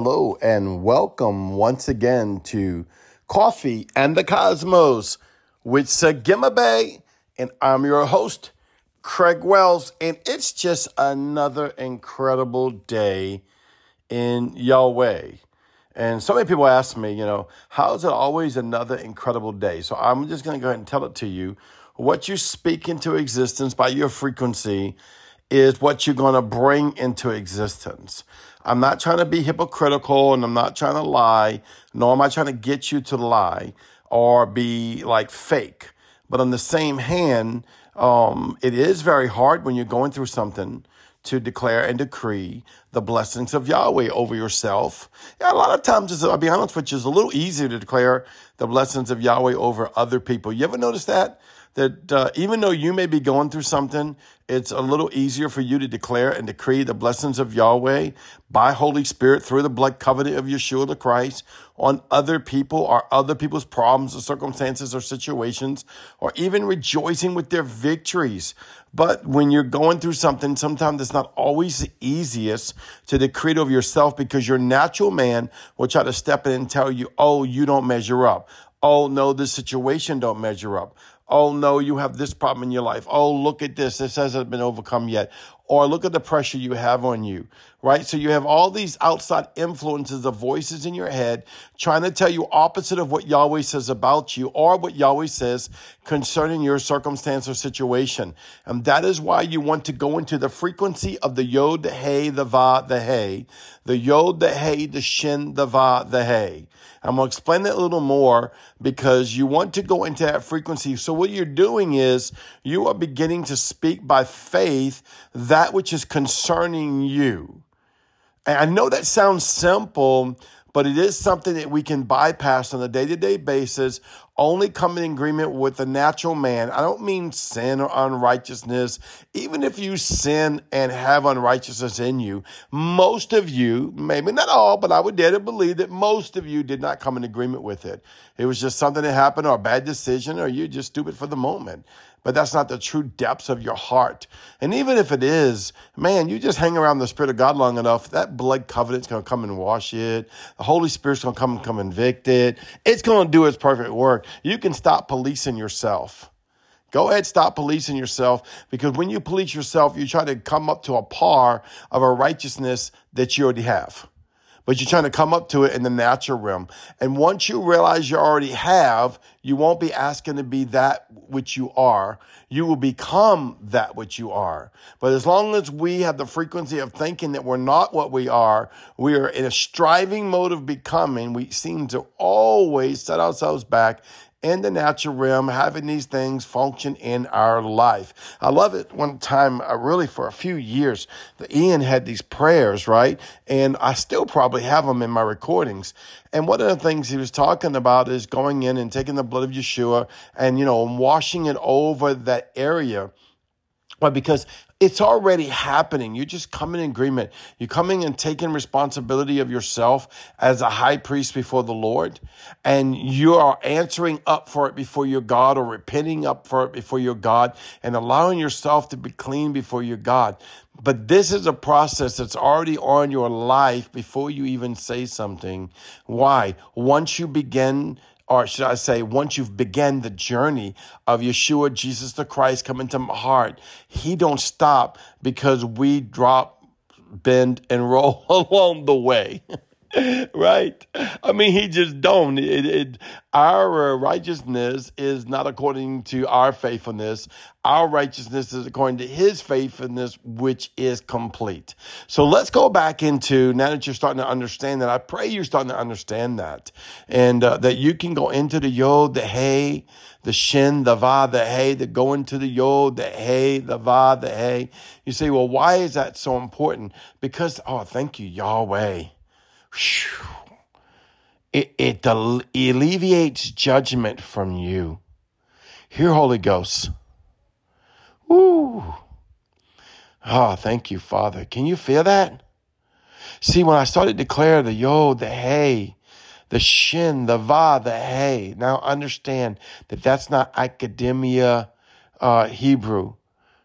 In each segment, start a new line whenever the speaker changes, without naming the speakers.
Hello and welcome once again to Coffee and the Cosmos with Sagima Bay. And I'm your host, Craig Wells. And it's just another incredible day in Yahweh. And so many people ask me, you know, how is it always another incredible day? So I'm just going to go ahead and tell it to you. What you speak into existence by your frequency is what you're going to bring into existence. I'm not trying to be hypocritical and I'm not trying to lie, nor am I trying to get you to lie or be like fake. But on the same hand, um, it is very hard when you're going through something to declare and decree the blessings of Yahweh over yourself. Yeah, a lot of times, I'll be honest with you, it's a little easier to declare the blessings of Yahweh over other people. You ever notice that? That uh, even though you may be going through something, it's a little easier for you to declare and decree the blessings of Yahweh by Holy Spirit through the blood covenant of Yeshua the Christ on other people or other people's problems or circumstances or situations, or even rejoicing with their victories. But when you're going through something, sometimes it's not always the easiest to decree it over yourself because your natural man will try to step in and tell you, oh, you don't measure up. Oh, no, this situation don't measure up. Oh no, you have this problem in your life. Oh, look at this. This hasn't been overcome yet. Or look at the pressure you have on you, right? So you have all these outside influences of voices in your head trying to tell you opposite of what Yahweh says about you or what Yahweh says concerning your circumstance or situation. And that is why you want to go into the frequency of the Yod, the Hey, the Va, the Hey, the Yod, the Hey, the Shin, the Va, the Hey. I'm going to explain that a little more because you want to go into that frequency. So what you're doing is you are beginning to speak by faith that which is concerning you. And I know that sounds simple, but it is something that we can bypass on a day to day basis, only come in agreement with the natural man. I don't mean sin or unrighteousness. Even if you sin and have unrighteousness in you, most of you, maybe not all, but I would dare to believe that most of you did not come in agreement with it. It was just something that happened or a bad decision or you're just stupid for the moment but that's not the true depths of your heart. And even if it is, man, you just hang around the Spirit of God long enough, that blood covenant's to come and wash it. The Holy Spirit's to come and come convict it. It's to do its perfect work. You can stop policing yourself. Go ahead, stop policing yourself because when you police yourself, you try to come up to a par of a righteousness that you already have but you're trying to come up to it in the natural realm. And once you realize you already have, you won't be asking to be that which you are. You will become that which you are. But as long as we have the frequency of thinking that we're not what we are, we are in a striving mode of becoming, we seem to always set ourselves back in the natural realm, having these things function in our life. I love it. One time, uh, really for a few years, the Ian had these prayers, right? And I still probably have them in my recordings. And one of the things he was talking about is going in and taking the blood of Yeshua and, you know, washing it over that area. But because it's already happening. You just come in agreement. You're coming and taking responsibility of yourself as a high priest before the Lord. And you are answering up for it before your God or repenting up for it before your God and allowing yourself to be clean before your God. But this is a process that's already on your life before you even say something. Why? Once you begin or should I say, once you've begun the journey of Yeshua, Jesus the Christ, come into my heart, he don't stop because we drop, bend, and roll along the way. right? I mean, he just don't. It, it, our righteousness is not according to our faithfulness. Our righteousness is according to his faithfulness, which is complete. So let's go back into now that you're starting to understand that. I pray you're starting to understand that, and uh, that you can go into the yod, the hey, the shin, the va, the hey, the go into the yod, the hey, the va, the hey. You say, well, why is that so important? Because oh, thank you, Yahweh. It, it alleviates judgment from you. Here, Holy Ghost. Woo. Oh, thank you, Father. Can you feel that? See, when I started to declare the yo, the hey, the shin, the va, the hey, now understand that that's not academia uh, Hebrew.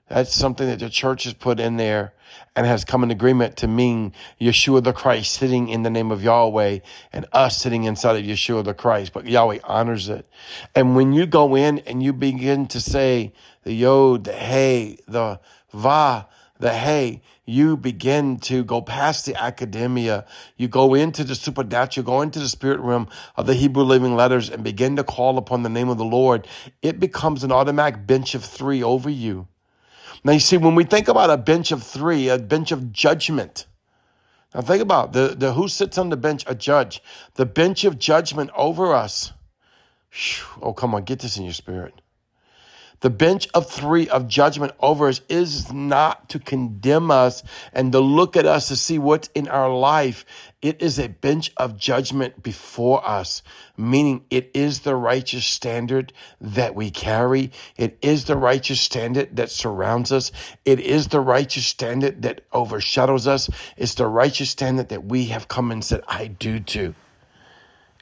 That's something that the church has put in there and has come in agreement to mean Yeshua the Christ sitting in the name of Yahweh and us sitting inside of Yeshua the Christ. But Yahweh honors it. And when you go in and you begin to say the Yod, the Hey, the Va, the Hey, you begin to go past the academia. You go into the supernatural, go into the spirit realm of the Hebrew living letters and begin to call upon the name of the Lord. It becomes an automatic bench of three over you. Now, you see, when we think about a bench of three, a bench of judgment, now think about the, the who sits on the bench, a judge. The bench of judgment over us. Whew, oh, come on, get this in your spirit. The bench of three of judgment over us is not to condemn us and to look at us to see what's in our life. It is a bench of judgment before us, meaning it is the righteous standard that we carry. It is the righteous standard that surrounds us. It is the righteous standard that overshadows us. It's the righteous standard that we have come and said, I do too.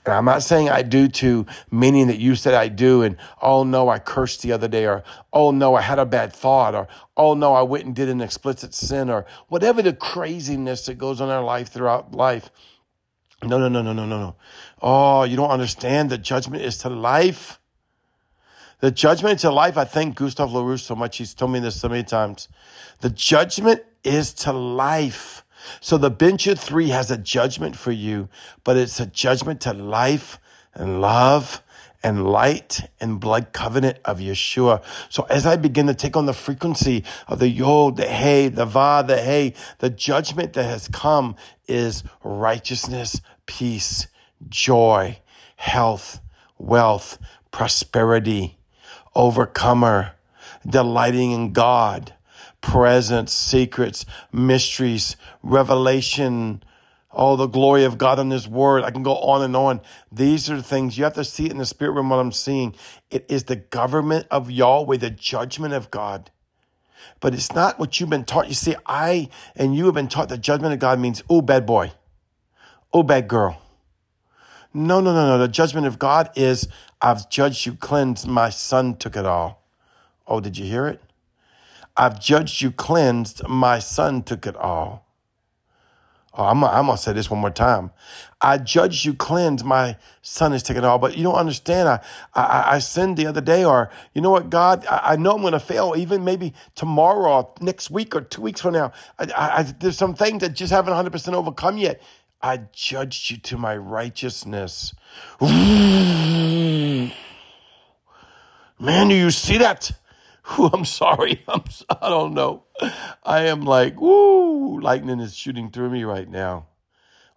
And I'm not saying I do to, meaning that you said I do, and oh no, I cursed the other day, or oh no, I had a bad thought, or oh no, I went and did an explicit sin, or whatever the craziness that goes on in our life throughout life. No, no, no, no, no, no, no. Oh, you don't understand. The judgment is to life. The judgment to life. I thank Gustav LaRouche so much. He's told me this so many times. The judgment is to life. So the bench of three has a judgment for you, but it's a judgment to life and love and light and blood covenant of Yeshua. So as I begin to take on the frequency of the Yod, the Hey, the Va, the Hey, the judgment that has come is righteousness, peace, joy, health, wealth, prosperity, overcomer, delighting in God, presence, secrets, mysteries, revelation, all the glory of God in His Word. I can go on and on. These are the things you have to see it in the spirit realm. What I'm seeing, it is the government of Yahweh, the judgment of God. But it's not what you've been taught. You see, I and you have been taught the judgment of God means, oh, bad boy, oh, bad girl. No, no, no, no. The judgment of God is, I've judged you, cleansed. My son took it all. Oh, did you hear it? I've judged you cleansed. My son took it all. Oh, I'm, I'm going to say this one more time. I judged you cleansed. My son is taking it all. But you don't understand. I, I, I sinned the other day, or you know what, God, I, I know I'm going to fail even maybe tomorrow or next week or two weeks from now. I, I, there's some things that just haven't 100% overcome yet. I judged you to my righteousness. Man, do you see that? I'm sorry. I'm, I don't know. I am like, woo, lightning is shooting through me right now.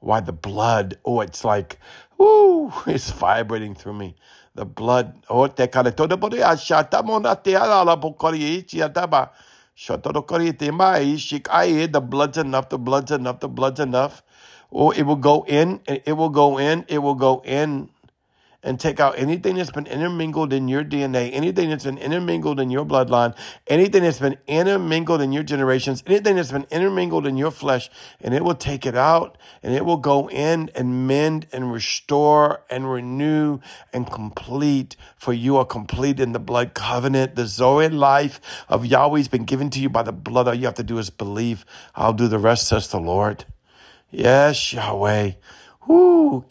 Why the blood? Oh, it's like, woo, it's vibrating through me. The blood. Oh, te kare todo pode achar, tá bom na terra, lá bokori ichi ataba. Shotoro kori te mai, shik ai, the blood's enough, the blood's enough, the blood's enough. Oh, it will go in, it will go in, it will go in and take out anything that's been intermingled in your DNA, anything that's been intermingled in your bloodline, anything that's been intermingled in your generations, anything that's been intermingled in your flesh, and it will take it out and it will go in and mend and restore and renew and complete. For you are complete in the blood covenant. The Zoe life of Yahweh's been given to you by the blood. All you have to do is believe. I'll do the rest, says the Lord. Yes, Yahweh. Whoo,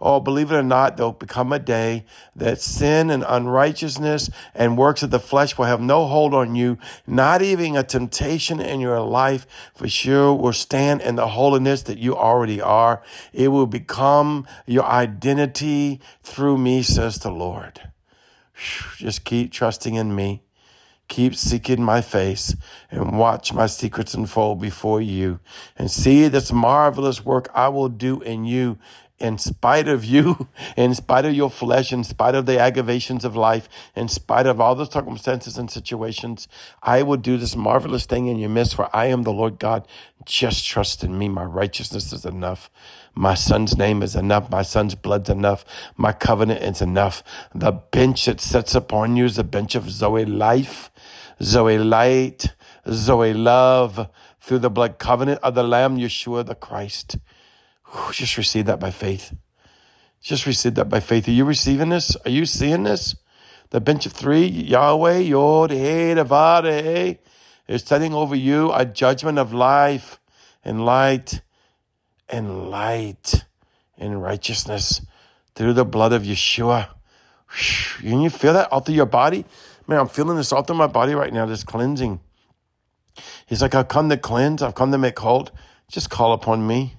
Oh, believe it or not, there'll become a day that sin and unrighteousness and works of the flesh will have no hold on you. Not even a temptation in your life for sure will stand in the holiness that you already are. It will become your identity through me, says the Lord. Just keep trusting in me. Keep seeking my face and watch my secrets unfold before you and see this marvelous work I will do in you in spite of you, in spite of your flesh, in spite of the aggravations of life, in spite of all the circumstances and situations, I will do this marvelous thing in your midst, for I am the Lord God. Just trust in me. My righteousness is enough. My son's name is enough. My son's blood's enough. My covenant is enough. The bench that sets upon you is the bench of Zoe life, Zoe light, Zoe love through the blood covenant of the Lamb, Yeshua the Christ. Just receive that by faith. Just receive that by faith. Are you receiving this? Are you seeing this? The bench of three, Yahweh, Yod, He, Devare, is setting over you a judgment of life and light and light and righteousness through the blood of Yeshua. Can you feel that all through your body? Man, I'm feeling this all through my body right now, this cleansing. He's like, I've come to cleanse, I've come to make whole. Just call upon me.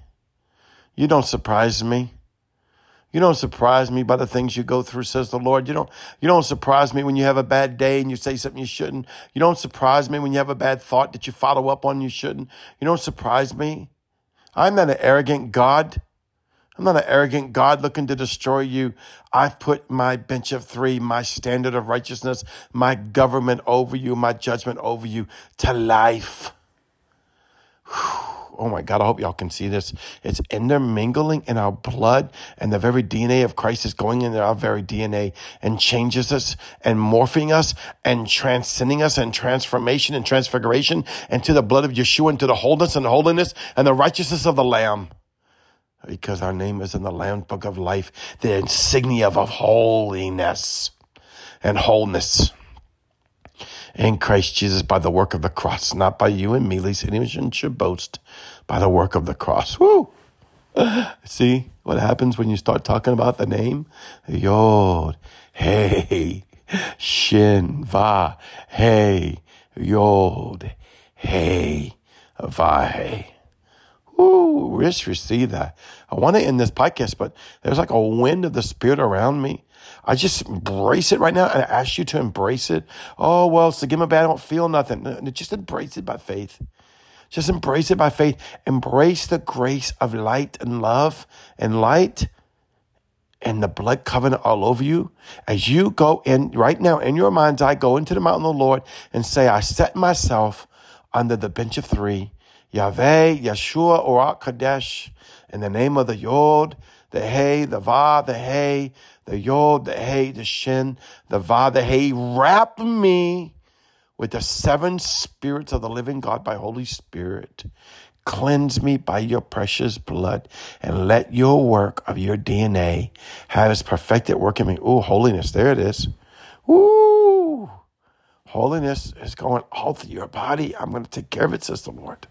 You don't surprise me. You don't surprise me by the things you go through, says the Lord. You don't, you don't surprise me when you have a bad day and you say something you shouldn't. You don't surprise me when you have a bad thought that you follow up on you shouldn't. You don't surprise me. I'm not an arrogant God. I'm not an arrogant God looking to destroy you. I've put my bench of three, my standard of righteousness, my government over you, my judgment over you to life. Whew oh my God, I hope y'all can see this. It's intermingling in our blood, and the very DNA of Christ is going into our very DNA and changes us and morphing us and transcending us and transformation and transfiguration into the blood of Yeshua, into the wholeness and holiness and the righteousness of the Lamb. Because our name is in the Lamb's book of life, the insignia of holiness and wholeness in Christ Jesus by the work of the cross, not by you and me, lest anyone should boast by the work of the cross. Woo! See what happens when you start talking about the name? Yod, hey, Shin, Va, hey, Yod, hey, Va, hey. Ooh, just receive that. I want to end this podcast, but there's like a wind of the Spirit around me. I just embrace it right now and I ask you to embrace it. Oh, well, so give me bad, I don't feel nothing. Just embrace it by faith. Just embrace it by faith. Embrace the grace of light and love and light and the blood covenant all over you. As you go in right now in your mind's eye, go into the mountain of the Lord and say, I set myself under the bench of three. Yahweh, Yeshua, Orak Kadesh, in the name of the Yod, the Hey, the Va, the Hey, the Yod, the Hey, the Shin, the Va, the Hey, wrap me with the seven spirits of the living God by Holy Spirit. Cleanse me by your precious blood and let your work of your DNA have its perfected work in me. Ooh, holiness. There it is. Ooh, holiness is going all through your body. I'm going to take care of it, says the Lord.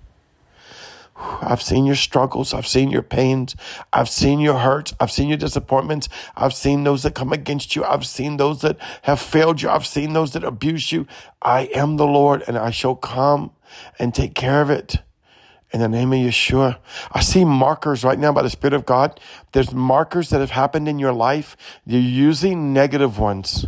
I've seen your struggles. I've seen your pains. I've seen your hurts. I've seen your disappointments. I've seen those that come against you. I've seen those that have failed you. I've seen those that abuse you. I am the Lord and I shall come and take care of it in the name of Yeshua. I see markers right now by the Spirit of God. There's markers that have happened in your life. You're using negative ones.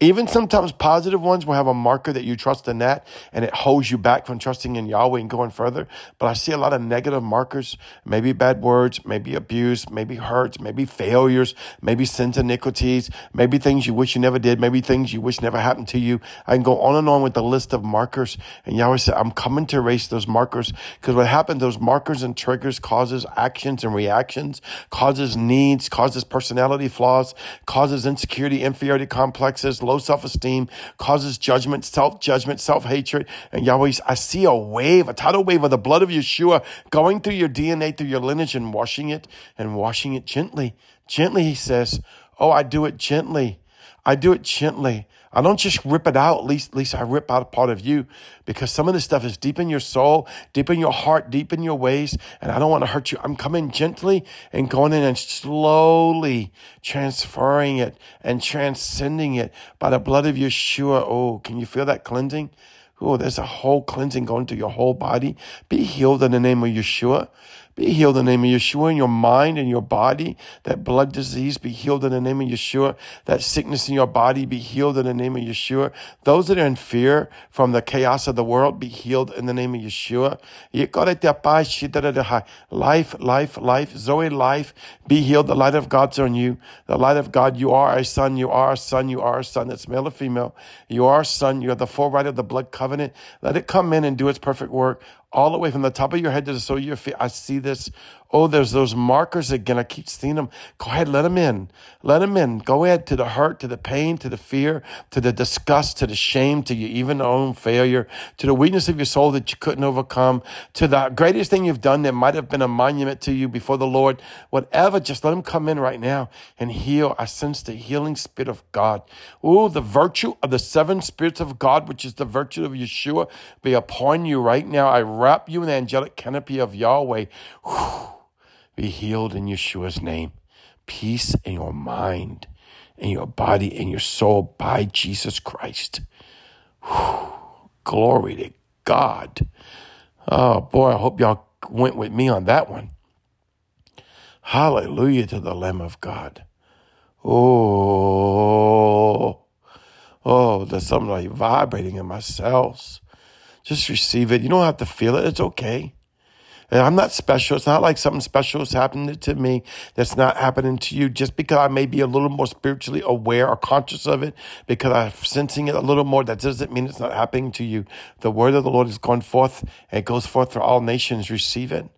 Even sometimes positive ones will have a marker that you trust in that and it holds you back from trusting in Yahweh and going further. But I see a lot of negative markers, maybe bad words, maybe abuse, maybe hurts, maybe failures, maybe sins, iniquities, maybe things you wish you never did, maybe things you wish never happened to you. I can go on and on with the list of markers. And Yahweh said, I'm coming to erase those markers because what happened, those markers and triggers causes actions and reactions, causes needs, causes personality flaws, causes insecurity, inferiority complexes says low self esteem causes judgment, self judgment, self hatred. And Yahweh, I see a wave, a tidal wave of the blood of Yeshua going through your DNA, through your lineage, and washing it and washing it gently. Gently, he says. Oh, I do it gently. I do it gently. I don't just rip it out. At least, at least I rip out a part of you because some of this stuff is deep in your soul, deep in your heart, deep in your ways. And I don't want to hurt you. I'm coming gently and going in and slowly transferring it and transcending it by the blood of Yeshua. Oh, can you feel that cleansing? Oh, there's a whole cleansing going to your whole body. Be healed in the name of Yeshua. Be healed in the name of Yeshua in your mind and your body. That blood disease be healed in the name of Yeshua. That sickness in your body be healed in the name of Yeshua. Those that are in fear from the chaos of the world be healed in the name of Yeshua. Life, life, life, Zoe, life, be healed. The light of God's on you. The light of God, you are a son, you are a son, you are a son. That's male or female. You are a son. You are the right of the blood covenant. Let it come in and do its perfect work all the way from the top of your head to the sole of your feet. I see this. Oh, there's those markers again. I keep seeing them. Go ahead, let them in. Let them in. Go ahead to the hurt, to the pain, to the fear, to the disgust, to the shame, to your even own failure, to the weakness of your soul that you couldn't overcome, to the greatest thing you've done that might have been a monument to you before the Lord. Whatever, just let them come in right now and heal. I sense the healing spirit of God. Oh, the virtue of the seven spirits of God, which is the virtue of Yeshua, be upon you right now. I wrap you in the angelic canopy of Yahweh. Whew. Be healed in Yeshua's name. Peace in your mind, in your body, in your soul by Jesus Christ. Whew. Glory to God. Oh boy, I hope y'all went with me on that one. Hallelujah to the Lamb of God. Oh, oh, there's something like vibrating in my cells. Just receive it. You don't have to feel it. It's okay. And I'm not special. It's not like something special is happening to me that's not happening to you. Just because I may be a little more spiritually aware or conscious of it, because I'm sensing it a little more, that doesn't mean it's not happening to you. The word of the Lord is going forth and it goes forth for all nations. Receive it.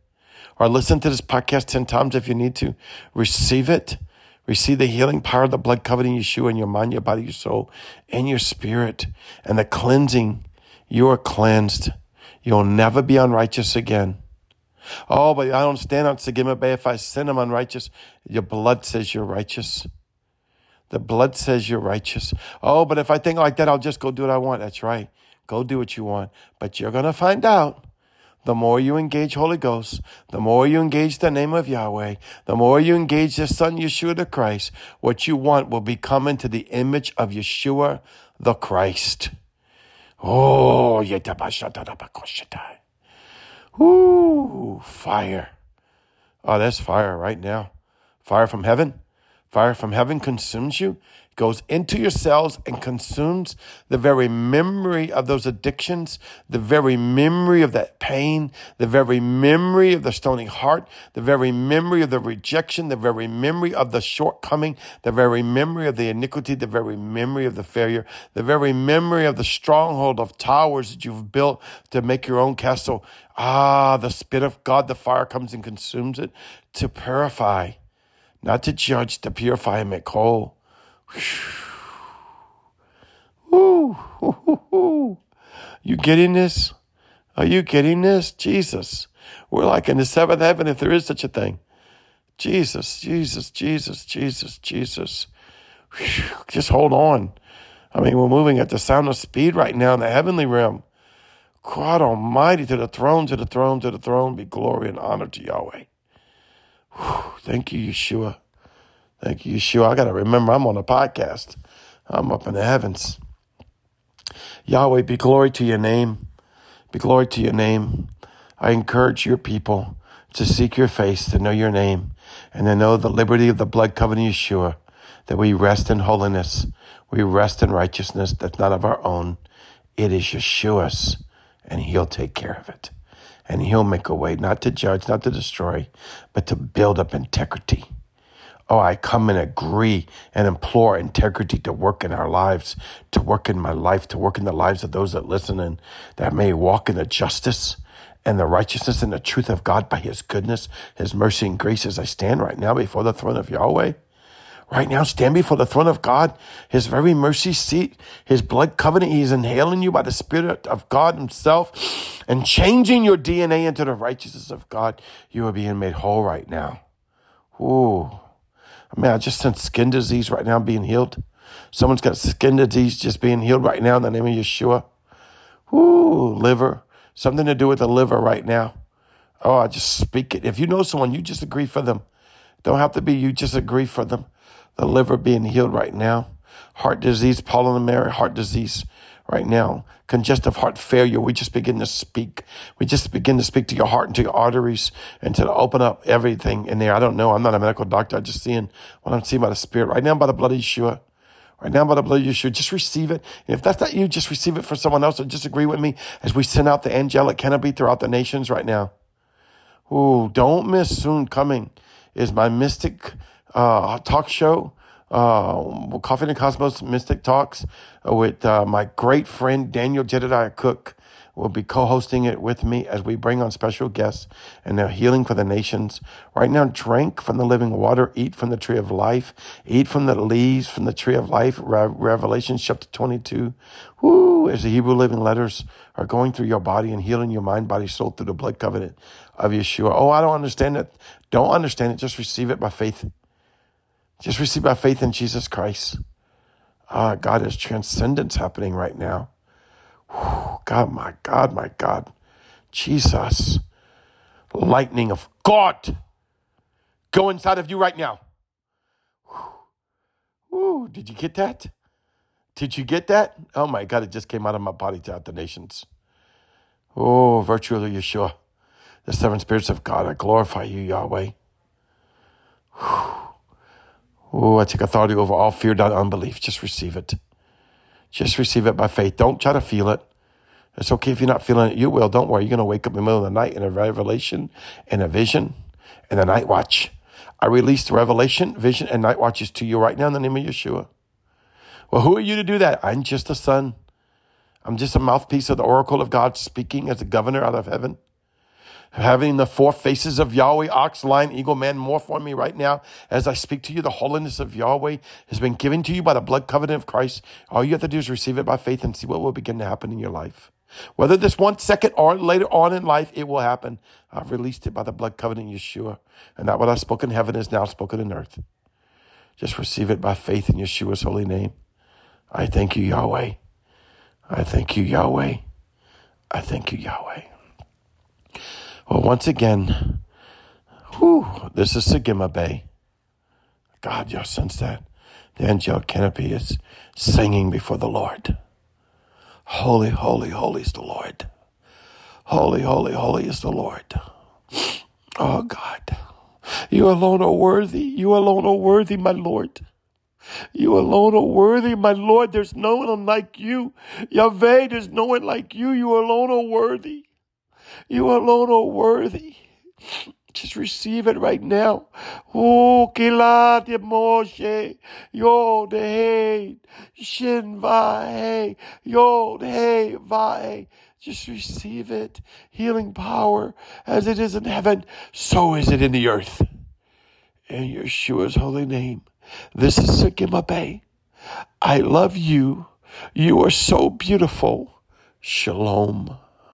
Or listen to this podcast 10 times if you need to. Receive it. Receive the healing power of the blood covered in Yeshua in your mind, your body, your soul, and your spirit. And the cleansing. You are cleansed. You'll never be unrighteous again. Oh, but I don't stand on Sagima Bay. If I sin, I'm unrighteous. Your blood says you're righteous. The blood says you're righteous. Oh, but if I think like that, I'll just go do what I want. That's right. Go do what you want. But you're going to find out. The more you engage Holy Ghost, the more you engage the name of Yahweh, the more you engage the Son Yeshua the Christ, what you want will become into the image of Yeshua the Christ. Oh, Whoo, fire. Oh, that's fire right now. Fire from heaven. Fire from heaven consumes you, goes into your cells and consumes the very memory of those addictions, the very memory of that pain, the very memory of the stony heart, the very memory of the rejection, the very memory of the shortcoming, the very memory of the iniquity, the very memory of the failure, the very memory of the stronghold of towers that you've built to make your own castle. Ah, the Spirit of God, the fire comes and consumes it to purify, not to judge, to purify and make whole. You getting this? Are you getting this? Jesus. We're like in the seventh heaven if there is such a thing. Jesus, Jesus, Jesus, Jesus, Jesus. Just hold on. I mean, we're moving at the sound of speed right now in the heavenly realm. God Almighty, to the throne, to the throne, to the throne, be glory and honor to Yahweh. Thank you, Yeshua. Thank you, Yeshua. I got to remember I'm on a podcast. I'm up in the heavens. Yahweh, be glory to your name. Be glory to your name. I encourage your people to seek your face, to know your name, and to know the liberty of the blood covenant Yeshua, that we rest in holiness. We rest in righteousness that's not of our own. It is Yeshua's and he'll take care of it. And he'll make a way, not to judge, not to destroy, but to build up integrity. Oh, I come and agree and implore integrity to work in our lives, to work in my life, to work in the lives of those that listen and that may walk in the justice and the righteousness and the truth of God by his goodness, his mercy and grace as I stand right now before the throne of Yahweh right now stand before the throne of God, his very mercy seat, his blood covenant. He's inhaling you by the Spirit of God himself and changing your DNA into the righteousness of God. You are being made whole right now. Ooh. I mean, I just sense skin disease right now being healed. Someone's got skin disease just being healed right now in the name of Yeshua. Ooh, liver. Something to do with the liver right now. Oh, I just speak it. If you know someone, you just agree for them. Don't have to be you, just agree for them the liver being healed right now, heart disease, pulmonary heart disease right now, congestive heart failure. We just begin to speak. We just begin to speak to your heart and to your arteries and to open up everything in there. I don't know. I'm not a medical doctor. I'm just seeing what I'm seeing by the Spirit right now by the blood of Yeshua. Right now, by the blood of Yeshua, just receive it. And if that's not you, just receive it for someone else or just agree with me as we send out the angelic canopy throughout the nations right now. Ooh, don't miss soon coming is my mystic uh, talk show, uh, Coffee and Cosmos Mystic Talks, uh, with uh, my great friend Daniel Jedediah Cook. will be co hosting it with me as we bring on special guests and their healing for the nations. Right now, drink from the living water, eat from the tree of life, eat from the leaves from the tree of life. Re- Revelation chapter 22. Woo, as the Hebrew living letters are going through your body and healing your mind, body, soul through the blood covenant of Yeshua. Oh, I don't understand it. Don't understand it. Just receive it by faith. Just receive by faith in Jesus Christ. Ah, God, is transcendence happening right now. God, my God, my God. Jesus. Lightning of God. Go inside of you right now. Whew. Did you get that? Did you get that? Oh my God, it just came out of my body to out the nations. Oh, virtue of Yeshua, the seven spirits of God, I glorify you, Yahweh. Oh, I take authority over all fear, doubt, unbelief. Just receive it. Just receive it by faith. Don't try to feel it. It's okay if you're not feeling it. You will. Don't worry. You're going to wake up in the middle of the night in a revelation, in a vision, in a night watch. I release the revelation, vision, and night watches to you right now in the name of Yeshua. Well, who are you to do that? I'm just a son. I'm just a mouthpiece of the oracle of God speaking as a governor out of heaven having the four faces of Yahweh, ox, lion, eagle, man, morph on me right now as I speak to you. The holiness of Yahweh has been given to you by the blood covenant of Christ. All you have to do is receive it by faith and see what will begin to happen in your life. Whether this one second or later on in life, it will happen. I've released it by the blood covenant Yeshua. And that what I've spoken in heaven is now spoken in earth. Just receive it by faith in Yeshua's holy name. I thank you, Yahweh. I thank you, Yahweh. I thank you, Yahweh. Well, once again, whew, this is Sagima Bay. God, you sense that. The angelic canopy is singing before the Lord. Holy, holy, holy is the Lord. Holy, holy, holy is the Lord. Oh God, you alone are worthy. You alone are worthy, my Lord. You alone are worthy, my Lord. There's no one like you. Yahweh, there's no one like you. You alone are worthy. You alone are worthy. Just receive it right now. Oh, de Moshe, yod hey, shin va yod hey va Just receive it. Healing power as it is in heaven, so is it in the earth. In Yeshua's holy name. This is Sagima Bay. I love you. You are so beautiful. Shalom.